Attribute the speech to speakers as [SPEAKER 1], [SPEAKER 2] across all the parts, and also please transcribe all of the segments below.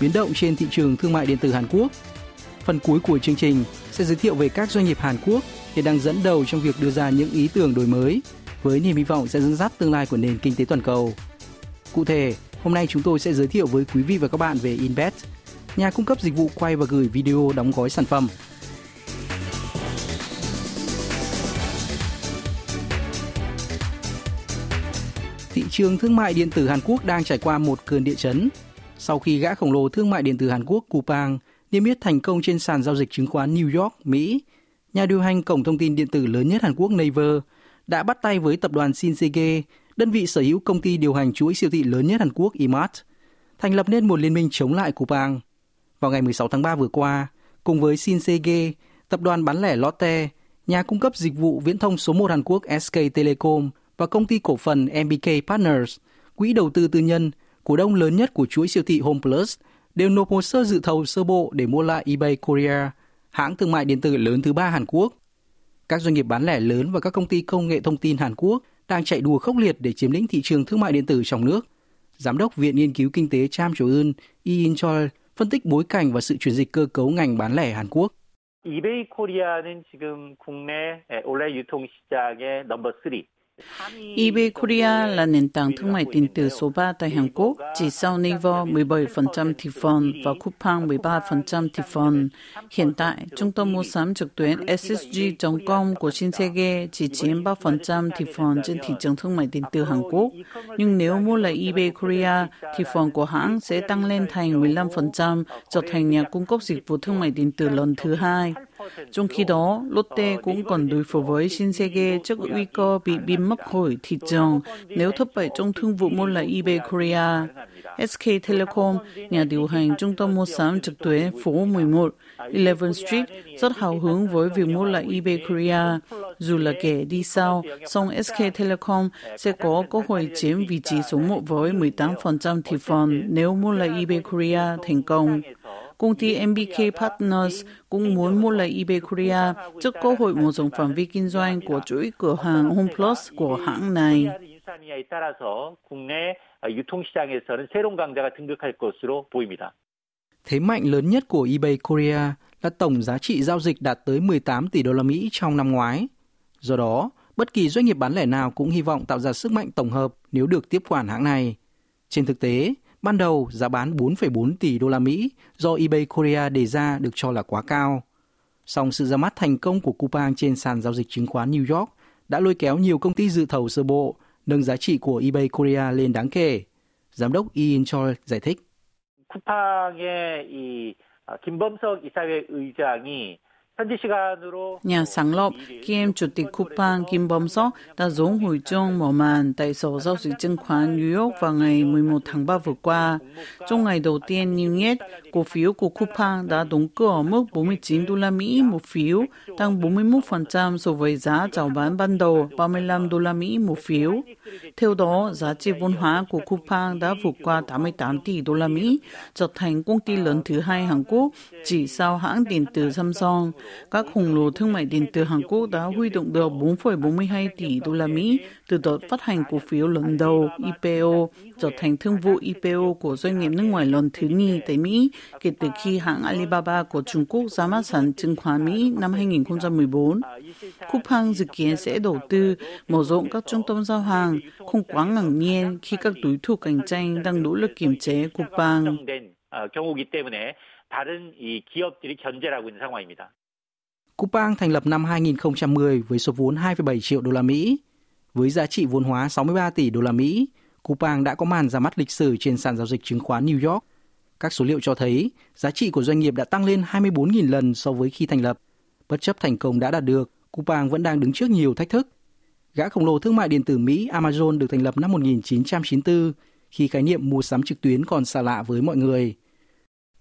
[SPEAKER 1] biến động trên thị trường thương mại điện tử Hàn Quốc. Phần cuối của chương trình sẽ giới thiệu về các doanh nghiệp Hàn Quốc hiện đang dẫn đầu trong việc đưa ra những ý tưởng đổi mới với niềm hy vọng sẽ dẫn dắt tương lai của nền kinh tế toàn cầu. Cụ thể, hôm nay chúng tôi sẽ giới thiệu với quý vị và các bạn về Inbet, nhà cung cấp dịch vụ quay và gửi video đóng gói sản phẩm. Thị trường thương mại điện tử Hàn Quốc đang trải qua một cơn địa chấn sau khi gã khổng lồ thương mại điện tử Hàn Quốc Coupang niêm yết thành công trên sàn giao dịch chứng khoán New York, Mỹ. Nhà điều hành cổng thông tin điện tử lớn nhất Hàn Quốc Naver đã bắt tay với tập đoàn Shinsegae, đơn vị sở hữu công ty điều hành chuỗi siêu thị lớn nhất Hàn Quốc Imart, thành lập nên một liên minh chống lại Coupang. Vào ngày 16 tháng 3 vừa qua, cùng với Shinsegae, tập đoàn bán lẻ Lotte, nhà cung cấp dịch vụ viễn thông số 1 Hàn Quốc SK Telecom và công ty cổ phần MBK Partners, quỹ đầu tư tư nhân, cổ đông lớn nhất của chuỗi siêu thị Home Plus, đều nộp hồ sơ dự thầu sơ bộ để mua lại eBay Korea, hãng thương mại điện tử lớn thứ ba Hàn Quốc. Các doanh nghiệp bán lẻ lớn và các công ty công nghệ thông tin Hàn Quốc đang chạy đua khốc liệt để chiếm lĩnh thị trường thương mại điện tử trong nước. Giám đốc Viện Nghiên cứu Kinh tế Cham Chol Eun, In Chol phân tích bối cảnh và sự chuyển dịch cơ cấu ngành bán lẻ Hàn Quốc.
[SPEAKER 2] eBay 코리아는 지금 국내 온라인 유통 시장의 넘버 3
[SPEAKER 3] eBay Korea là nền tảng thương mại điện tử số 3 tại Hàn Quốc, chỉ sau Naver 17% thị phần và Coupang 13% thị phần. Hiện tại, trung tâm mua sắm trực tuyến SSG.com của Shinsegae chỉ chiếm 3% thị phần trên thị trường thương mại điện tử Hàn Quốc. Nhưng nếu mua lại eBay Korea, thị phần của hãng sẽ tăng lên thành 15%, trở thành nhà cung cấp dịch vụ thương mại điện tử lần thứ hai. Trong khi đó, Lotte cũng còn đối phó với Shinsegae trước nguy cơ bị bìm mất khỏi thị trường nếu thất bại trong thương vụ mua lại eBay Korea. SK Telecom, nhà điều hành trung tâm mua sắm trực tuyến phố 11, 11 Street, rất hào hứng với việc mua lại eBay Korea. Dù là kẻ đi sau, song SK Telecom sẽ có cơ hội chiếm vị trí số 1 với 18% thị phần nếu mua lại eBay Korea thành công. Công ty MBK Partners cũng muốn mua lại eBay Korea trước cơ hội mở rộng phạm vi kinh doanh của chuỗi cửa hàng Home Plus của hãng này.
[SPEAKER 1] Thế mạnh lớn nhất của eBay Korea là tổng giá trị giao dịch đạt tới 18 tỷ đô la Mỹ trong năm ngoái. Do đó, bất kỳ doanh nghiệp bán lẻ nào cũng hy vọng tạo ra sức mạnh tổng hợp nếu được tiếp quản hãng này. Trên thực tế, ban đầu giá bán 4,4 tỷ đô la Mỹ do eBay Korea đề ra được cho là quá cao. Song sự ra mắt thành công của Coupang trên sàn giao dịch chứng khoán New York đã lôi kéo nhiều công ty dự thầu sơ bộ, nâng giá trị của eBay Korea lên đáng kể. Giám đốc Ian Choi giải thích.
[SPEAKER 2] 쿠팡의 이 김범석 이사회 의장이
[SPEAKER 3] Nhà sáng lập kiêm Chủ tịch Coupang Kim Bom Sok đã giống hội chung mở màn tại Sở Giao dịch Chứng khoán New York vào ngày 11 tháng 3 vừa qua. Trong ngày đầu tiên niêm yết, cổ phiếu của Coupang đã đóng cửa ở mức 49 đô la Mỹ một phiếu, tăng 41% so với giá chào bán ban đầu 35 đô la Mỹ một phiếu. Theo đó, giá trị vốn hóa của Coupang đã vượt qua 88 tỷ đô la Mỹ, trở thành công ty lớn thứ hai Hàn Quốc chỉ sau hãng điện tử Samsung các khổng lồ thương mại điện tử Hàn Quốc đã huy động được 4,42 tỷ đô la Mỹ từ đợt phát hành cổ phiếu lần đầu IPO, trở thành thương vụ IPO của doanh nghiệp nước ngoài lần thứ nhì tại Mỹ kể từ khi hãng Alibaba của Trung Quốc ra mắt sàn chứng khoán Mỹ năm 2014. Coupang dự kiến sẽ đầu tư mở rộng các trung tâm giao hàng, không quá ngạc nhiên khi các đối thủ cạnh tranh đang nỗ lực kiểm chế Coupang.
[SPEAKER 2] 경우기 때문에 다른 이 기업들이 견제를 하고 있는 상황입니다.
[SPEAKER 1] Coupang thành lập năm 2010 với số vốn 2,7 triệu đô la Mỹ. Với giá trị vốn hóa 63 tỷ đô la Mỹ, Coupang đã có màn ra mắt lịch sử trên sàn giao dịch chứng khoán New York. Các số liệu cho thấy giá trị của doanh nghiệp đã tăng lên 24.000 lần so với khi thành lập. Bất chấp thành công đã đạt được, Coupang vẫn đang đứng trước nhiều thách thức. Gã khổng lồ thương mại điện tử Mỹ Amazon được thành lập năm 1994 khi khái niệm mua sắm trực tuyến còn xa lạ với mọi người.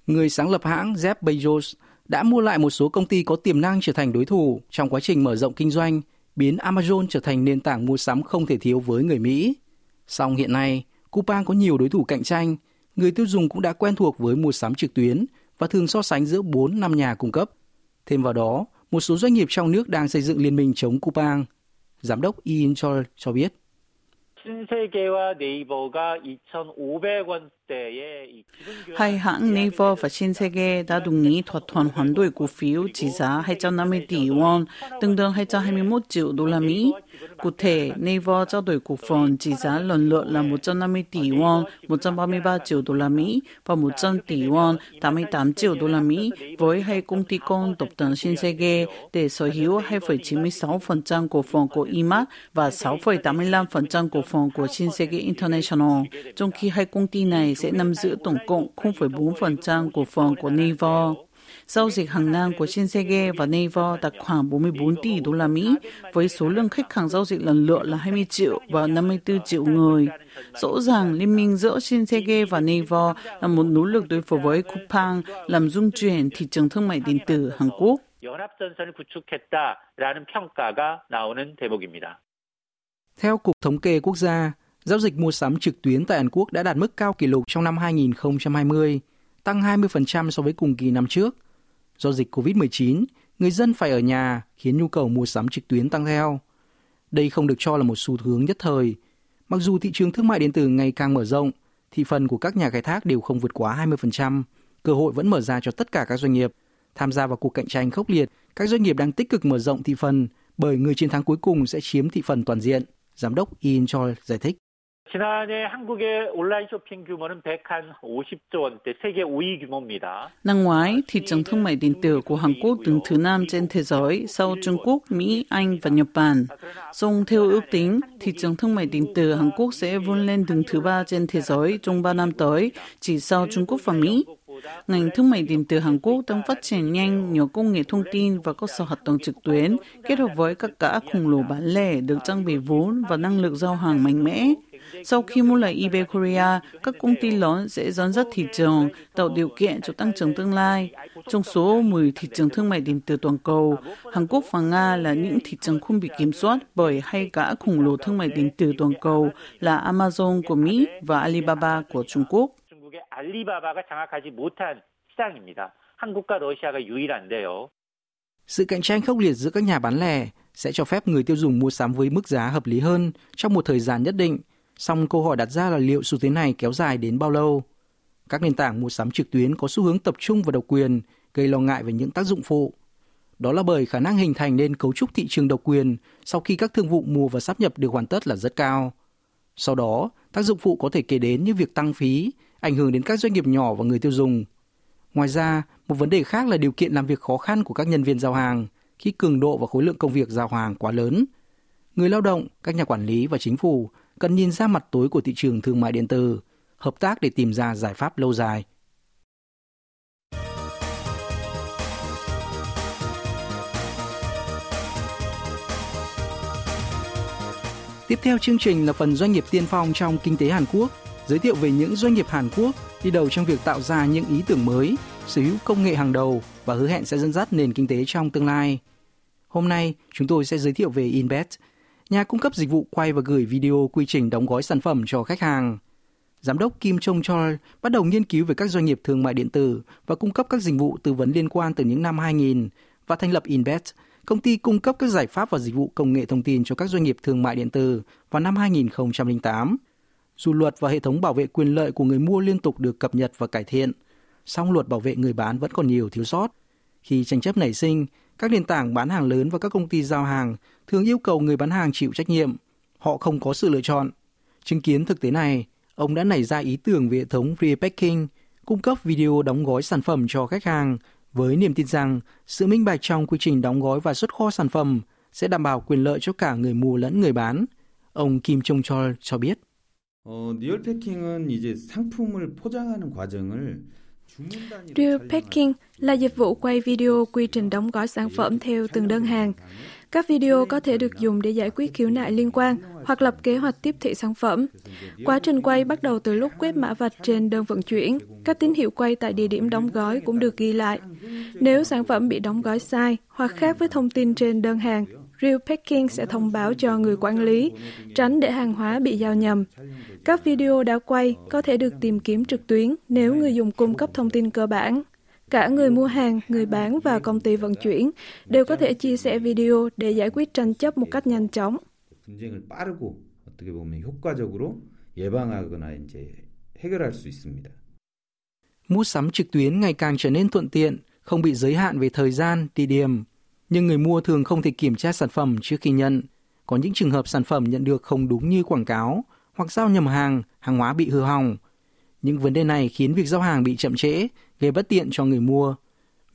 [SPEAKER 1] người sáng lập hãng Jeff Bezos đã mua lại một số công ty có tiềm năng trở thành đối thủ trong quá trình mở rộng kinh doanh, biến Amazon trở thành nền tảng mua sắm không thể thiếu với người Mỹ. Song hiện nay, Coupang có nhiều đối thủ cạnh tranh, người tiêu dùng cũng đã quen thuộc với mua sắm trực tuyến và thường so sánh giữa 4 năm nhà cung cấp. Thêm vào đó, một số doanh nghiệp trong nước đang xây dựng liên minh chống Coupang. Giám đốc Ian Chol cho biết.
[SPEAKER 2] 신세계와 네이버가 2,500원
[SPEAKER 3] Hai hãng Naver và Shinsegae đã đồng ý thỏa thuận hoán đổi cổ phiếu trị giá 250 tỷ won, tương đương 221 triệu đô la Mỹ. Cụ thể, Naver trao đổi cổ phần trị giá lần lượt là 150 tỷ won, 133 triệu đô la Mỹ và 100 tỷ won, 88 triệu đô la Mỹ với hai công ty con tập đoàn Shinsegae để sở hữu 2,96% cổ phần của IMAX và 6,85% cổ phần của Shinsegae International, trong khi hai công ty này sẽ nắm giữ tổng cộng 0,4% cổ phần của Naver. Giao dịch hàng năm của Shinsegae và Naver đạt khoảng 44 tỷ đô la Mỹ, với số lượng khách hàng giao dịch lần lượt là 20 triệu và 54 triệu người. Rõ ràng, liên minh giữa Shinsegae và Naver là một nỗ lực đối phó với Coupang làm dung chuyển thị trường thương mại điện tử Hàn Quốc.
[SPEAKER 2] 연합전선을 구축했다라는 평가가 나오는 대목입니다.
[SPEAKER 1] Theo Cục Thống kê Quốc gia, Giao dịch mua sắm trực tuyến tại Hàn Quốc đã đạt mức cao kỷ lục trong năm 2020, tăng 20% so với cùng kỳ năm trước. Do dịch COVID-19, người dân phải ở nhà khiến nhu cầu mua sắm trực tuyến tăng theo. Đây không được cho là một xu hướng nhất thời. Mặc dù thị trường thương mại điện tử ngày càng mở rộng, thị phần của các nhà khai thác đều không vượt quá 20%, cơ hội vẫn mở ra cho tất cả các doanh nghiệp. Tham gia vào cuộc cạnh tranh khốc liệt, các doanh nghiệp đang tích cực mở rộng thị phần bởi người chiến thắng cuối cùng sẽ chiếm thị phần toàn diện. Giám đốc Ian Choi giải thích.
[SPEAKER 2] 지난해 한국의 온라인 쇼핑 규모는 150조 원대 세계 5위 규모입니다.
[SPEAKER 3] Năm ngoái, thị trường thương mại điện tử của Hàn Quốc đứng thứ năm trên thế giới sau Trung Quốc, Mỹ, Anh và Nhật Bản. Song theo ước tính, thị trường thương mại điện tử Hàn Quốc sẽ vươn lên đứng thứ ba trên thế giới trong 3 năm tới, chỉ sau Trung Quốc và Mỹ. Ngành thương mại điện tử Hàn Quốc đang phát triển nhanh nhờ công nghệ thông tin và cơ sở hoạt động trực tuyến, kết hợp với các cả khổng lồ bán lẻ được trang bị vốn và năng lực giao hàng mạnh mẽ. Sau khi mua lại eBay Korea, các công ty lớn sẽ dẫn dắt thị trường, tạo điều kiện cho tăng trưởng tương lai. Trong số 10 thị trường thương mại điện tử toàn cầu, Hàn Quốc và Nga là những thị trường không bị kiểm soát bởi hai gã khổng lồ thương mại điện tử toàn cầu là Amazon của Mỹ và Alibaba của Trung Quốc.
[SPEAKER 2] 중국의 알리바바가 장악하지 못한 시장입니다. 한국과 러시아가 유일한데요.
[SPEAKER 1] Sự cạnh tranh khốc liệt giữa các nhà bán lẻ sẽ cho phép người tiêu dùng mua sắm với mức giá hợp lý hơn trong một thời gian nhất định Song câu hỏi đặt ra là liệu xu thế này kéo dài đến bao lâu? Các nền tảng mua sắm trực tuyến có xu hướng tập trung vào độc quyền, gây lo ngại về những tác dụng phụ. Đó là bởi khả năng hình thành nên cấu trúc thị trường độc quyền sau khi các thương vụ mua và sắp nhập được hoàn tất là rất cao. Sau đó, tác dụng phụ có thể kể đến như việc tăng phí, ảnh hưởng đến các doanh nghiệp nhỏ và người tiêu dùng. Ngoài ra, một vấn đề khác là điều kiện làm việc khó khăn của các nhân viên giao hàng khi cường độ và khối lượng công việc giao hàng quá lớn. Người lao động, các nhà quản lý và chính phủ cần nhìn ra mặt tối của thị trường thương mại điện tử, hợp tác để tìm ra giải pháp lâu dài. Tiếp theo chương trình là phần doanh nghiệp tiên phong trong kinh tế Hàn Quốc, giới thiệu về những doanh nghiệp Hàn Quốc đi đầu trong việc tạo ra những ý tưởng mới, sở hữu công nghệ hàng đầu và hứa hẹn sẽ dẫn dắt nền kinh tế trong tương lai. Hôm nay, chúng tôi sẽ giới thiệu về Inbet, nhà cung cấp dịch vụ quay và gửi video quy trình đóng gói sản phẩm cho khách hàng. Giám đốc Kim Chong Chol bắt đầu nghiên cứu về các doanh nghiệp thương mại điện tử và cung cấp các dịch vụ tư vấn liên quan từ những năm 2000 và thành lập Inbet, công ty cung cấp các giải pháp và dịch vụ công nghệ thông tin cho các doanh nghiệp thương mại điện tử vào năm 2008. Dù luật và hệ thống bảo vệ quyền lợi của người mua liên tục được cập nhật và cải thiện, song luật bảo vệ người bán vẫn còn nhiều thiếu sót. Khi tranh chấp nảy sinh, các nền tảng bán hàng lớn và các công ty giao hàng thường yêu cầu người bán hàng chịu trách nhiệm. Họ không có sự lựa chọn. Chứng kiến thực tế này, ông đã nảy ra ý tưởng về hệ thống Repacking, cung cấp video đóng gói sản phẩm cho khách hàng với niềm tin rằng sự minh bạch trong quy trình đóng gói và xuất kho sản phẩm sẽ đảm bảo quyền lợi cho cả người mua lẫn người bán. Ông Kim Jong Chol cho biết.
[SPEAKER 4] 어, 리얼 패킹은 이제 상품을 포장하는 과정을 Real Packing là dịch vụ quay video quy trình đóng gói sản phẩm theo từng đơn hàng. Các video có thể được dùng để giải quyết khiếu nại liên quan hoặc lập kế hoạch tiếp thị sản phẩm. Quá trình quay bắt đầu từ lúc quét mã vạch trên đơn vận chuyển. Các tín hiệu quay tại địa điểm đóng gói cũng được ghi lại. Nếu sản phẩm bị đóng gói sai hoặc khác với thông tin trên đơn hàng, Real Packing sẽ thông báo cho người quản lý, tránh để hàng hóa bị giao nhầm. Các video đã quay có thể được tìm kiếm trực tuyến nếu người dùng cung cấp thông tin cơ bản. Cả người mua hàng, người bán và công ty vận chuyển đều có thể chia sẻ video để giải quyết tranh chấp một cách nhanh chóng.
[SPEAKER 1] Mua sắm trực tuyến ngày càng trở nên thuận tiện, không bị giới hạn về thời gian, địa điểm. Nhưng người mua thường không thể kiểm tra sản phẩm trước khi nhận. Có những trường hợp sản phẩm nhận được không đúng như quảng cáo, hoặc giao nhầm hàng, hàng hóa bị hư hỏng. Những vấn đề này khiến việc giao hàng bị chậm trễ, gây bất tiện cho người mua.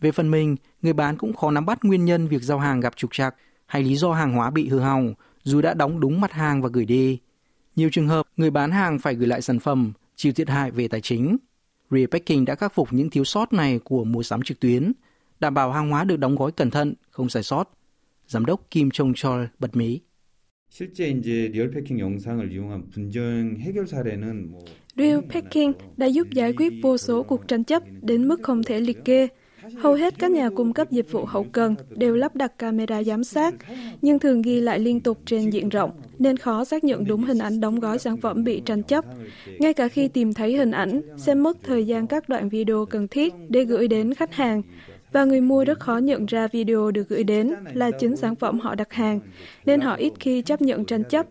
[SPEAKER 1] Về phần mình, người bán cũng khó nắm bắt nguyên nhân việc giao hàng gặp trục trặc hay lý do hàng hóa bị hư hỏng dù đã đóng đúng mặt hàng và gửi đi. Nhiều trường hợp, người bán hàng phải gửi lại sản phẩm, chịu thiệt hại về tài chính. Repacking đã khắc phục những thiếu sót này của mua sắm trực tuyến, đảm bảo hàng hóa được đóng gói cẩn thận, không sai sót. Giám đốc Kim Chong Chol bật mí.
[SPEAKER 4] Real Packing đã giúp giải quyết vô số cuộc tranh chấp đến mức không thể liệt kê. Hầu hết các nhà cung cấp dịch vụ hậu cần đều lắp đặt camera giám sát, nhưng thường ghi lại liên tục trên diện rộng, nên khó xác nhận đúng hình ảnh đóng gói sản phẩm bị tranh chấp. Ngay cả khi tìm thấy hình ảnh, sẽ mất thời gian các đoạn video cần thiết để gửi đến khách hàng và người mua rất khó nhận ra video được gửi đến là chính sản phẩm họ đặt hàng, nên họ ít khi chấp nhận tranh chấp.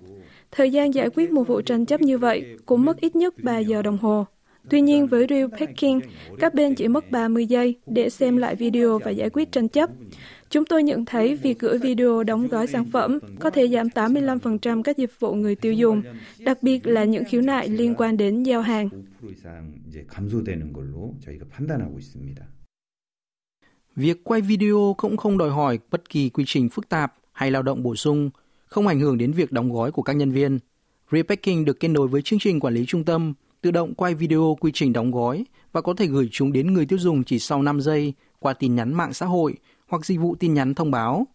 [SPEAKER 4] Thời gian giải quyết một vụ tranh chấp như vậy cũng mất ít nhất 3 giờ đồng hồ. Tuy nhiên với Real Packing, các bên chỉ mất 30 giây để xem lại video và giải quyết tranh chấp. Chúng tôi nhận thấy việc gửi video đóng gói sản phẩm có thể giảm 85% các dịch vụ người tiêu dùng, đặc biệt là những khiếu nại liên quan đến giao hàng.
[SPEAKER 1] Việc quay video cũng không đòi hỏi bất kỳ quy trình phức tạp hay lao động bổ sung, không ảnh hưởng đến việc đóng gói của các nhân viên. Repacking được kết nối với chương trình quản lý trung tâm, tự động quay video quy trình đóng gói và có thể gửi chúng đến người tiêu dùng chỉ sau 5 giây qua tin nhắn mạng xã hội hoặc dịch vụ tin nhắn thông báo.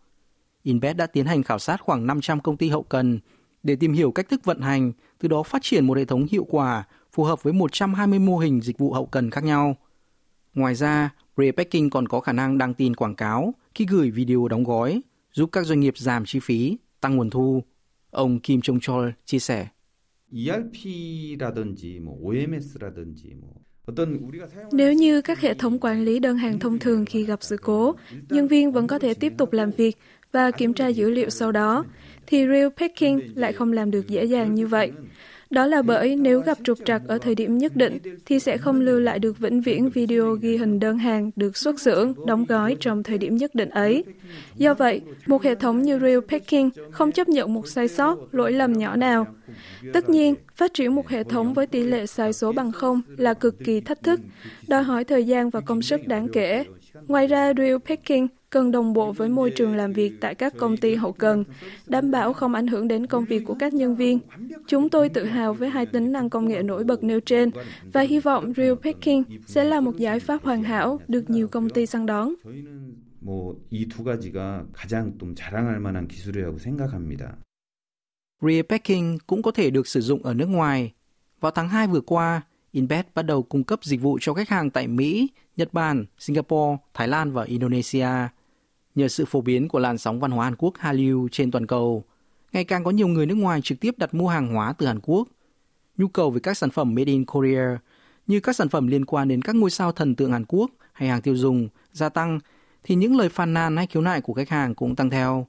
[SPEAKER 1] Inbet đã tiến hành khảo sát khoảng 500 công ty hậu cần để tìm hiểu cách thức vận hành, từ đó phát triển một hệ thống hiệu quả phù hợp với 120 mô hình dịch vụ hậu cần khác nhau. Ngoài ra, Repacking còn có khả năng đăng tin quảng cáo khi gửi video đóng gói, giúp các doanh nghiệp giảm chi phí, tăng nguồn thu. Ông Kim Jong Chol chia sẻ.
[SPEAKER 5] ERP라든지 뭐 OMS라든지 뭐 어떤 우리가 사용
[SPEAKER 4] Nếu như các hệ thống quản lý đơn hàng thông thường khi gặp sự cố, nhân viên vẫn có thể tiếp tục làm việc và kiểm tra dữ liệu sau đó, thì Real Packing lại không làm được dễ dàng như vậy. Đó là bởi nếu gặp trục trặc ở thời điểm nhất định thì sẽ không lưu lại được vĩnh viễn video ghi hình đơn hàng được xuất xưởng, đóng gói trong thời điểm nhất định ấy. Do vậy, một hệ thống như Real Packing không chấp nhận một sai sót, lỗi lầm nhỏ nào. Tất nhiên, phát triển một hệ thống với tỷ lệ sai số bằng không là cực kỳ thách thức, đòi hỏi thời gian và công sức đáng kể. Ngoài ra, Real Packing cần đồng bộ với môi trường làm việc tại các công ty hậu cần, đảm bảo không ảnh hưởng đến công việc của các nhân viên. Chúng tôi tự hào với hai tính năng công nghệ nổi bật nêu trên và hy vọng Real Packing sẽ là một giải pháp hoàn hảo được nhiều công ty săn đón.
[SPEAKER 5] 저희는 뭐이 두 가지가 가장 좀 자랑할 만한 기술이라고 생각합니다.
[SPEAKER 1] Repacking cũng có thể được sử dụng ở nước ngoài. Vào tháng 2 vừa qua, Inbet bắt đầu cung cấp dịch vụ cho khách hàng tại Mỹ, Nhật Bản, Singapore, Thái Lan và Indonesia. Nhờ sự phổ biến của làn sóng văn hóa Hàn Quốc Hallyu trên toàn cầu, ngày càng có nhiều người nước ngoài trực tiếp đặt mua hàng hóa từ Hàn Quốc. Nhu cầu về các sản phẩm made in Korea như các sản phẩm liên quan đến các ngôi sao thần tượng Hàn Quốc hay hàng tiêu dùng gia tăng thì những lời phàn nàn hay khiếu nại của khách hàng cũng tăng theo.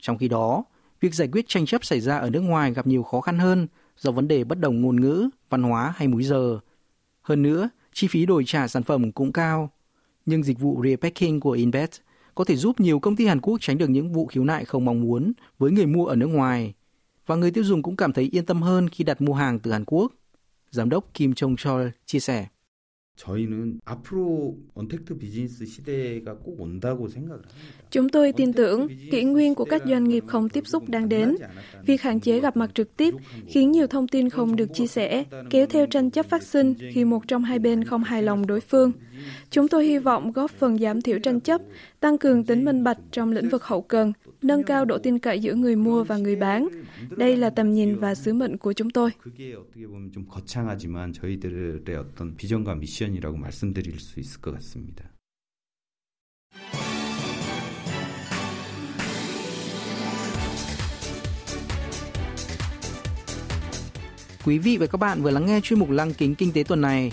[SPEAKER 1] Trong khi đó, việc giải quyết tranh chấp xảy ra ở nước ngoài gặp nhiều khó khăn hơn do vấn đề bất đồng ngôn ngữ, văn hóa hay múi giờ. Hơn nữa, chi phí đổi trả sản phẩm cũng cao. Nhưng dịch vụ repacking của Inbet có thể giúp nhiều công ty Hàn Quốc tránh được những vụ khiếu nại không mong muốn với người mua ở nước ngoài. Và người tiêu dùng cũng cảm thấy yên tâm hơn khi đặt mua hàng từ Hàn Quốc. Giám đốc Kim Chong Chol chia sẻ.
[SPEAKER 4] Chúng tôi tin tưởng kỷ nguyên của các doanh nghiệp không tiếp xúc đang đến. Việc hạn chế gặp mặt trực tiếp khiến nhiều thông tin không được chia sẻ, kéo theo tranh chấp phát sinh khi một trong hai bên không hài lòng đối phương. Chúng tôi hy vọng góp phần giảm thiểu tranh chấp, tăng cường tính minh bạch trong lĩnh vực hậu cần, nâng cao độ tin cậy giữa người mua và người bán. Đây là tầm nhìn và sứ mệnh của chúng tôi.
[SPEAKER 1] Quý vị và các bạn vừa lắng nghe chuyên mục Lăng kính kinh tế tuần này.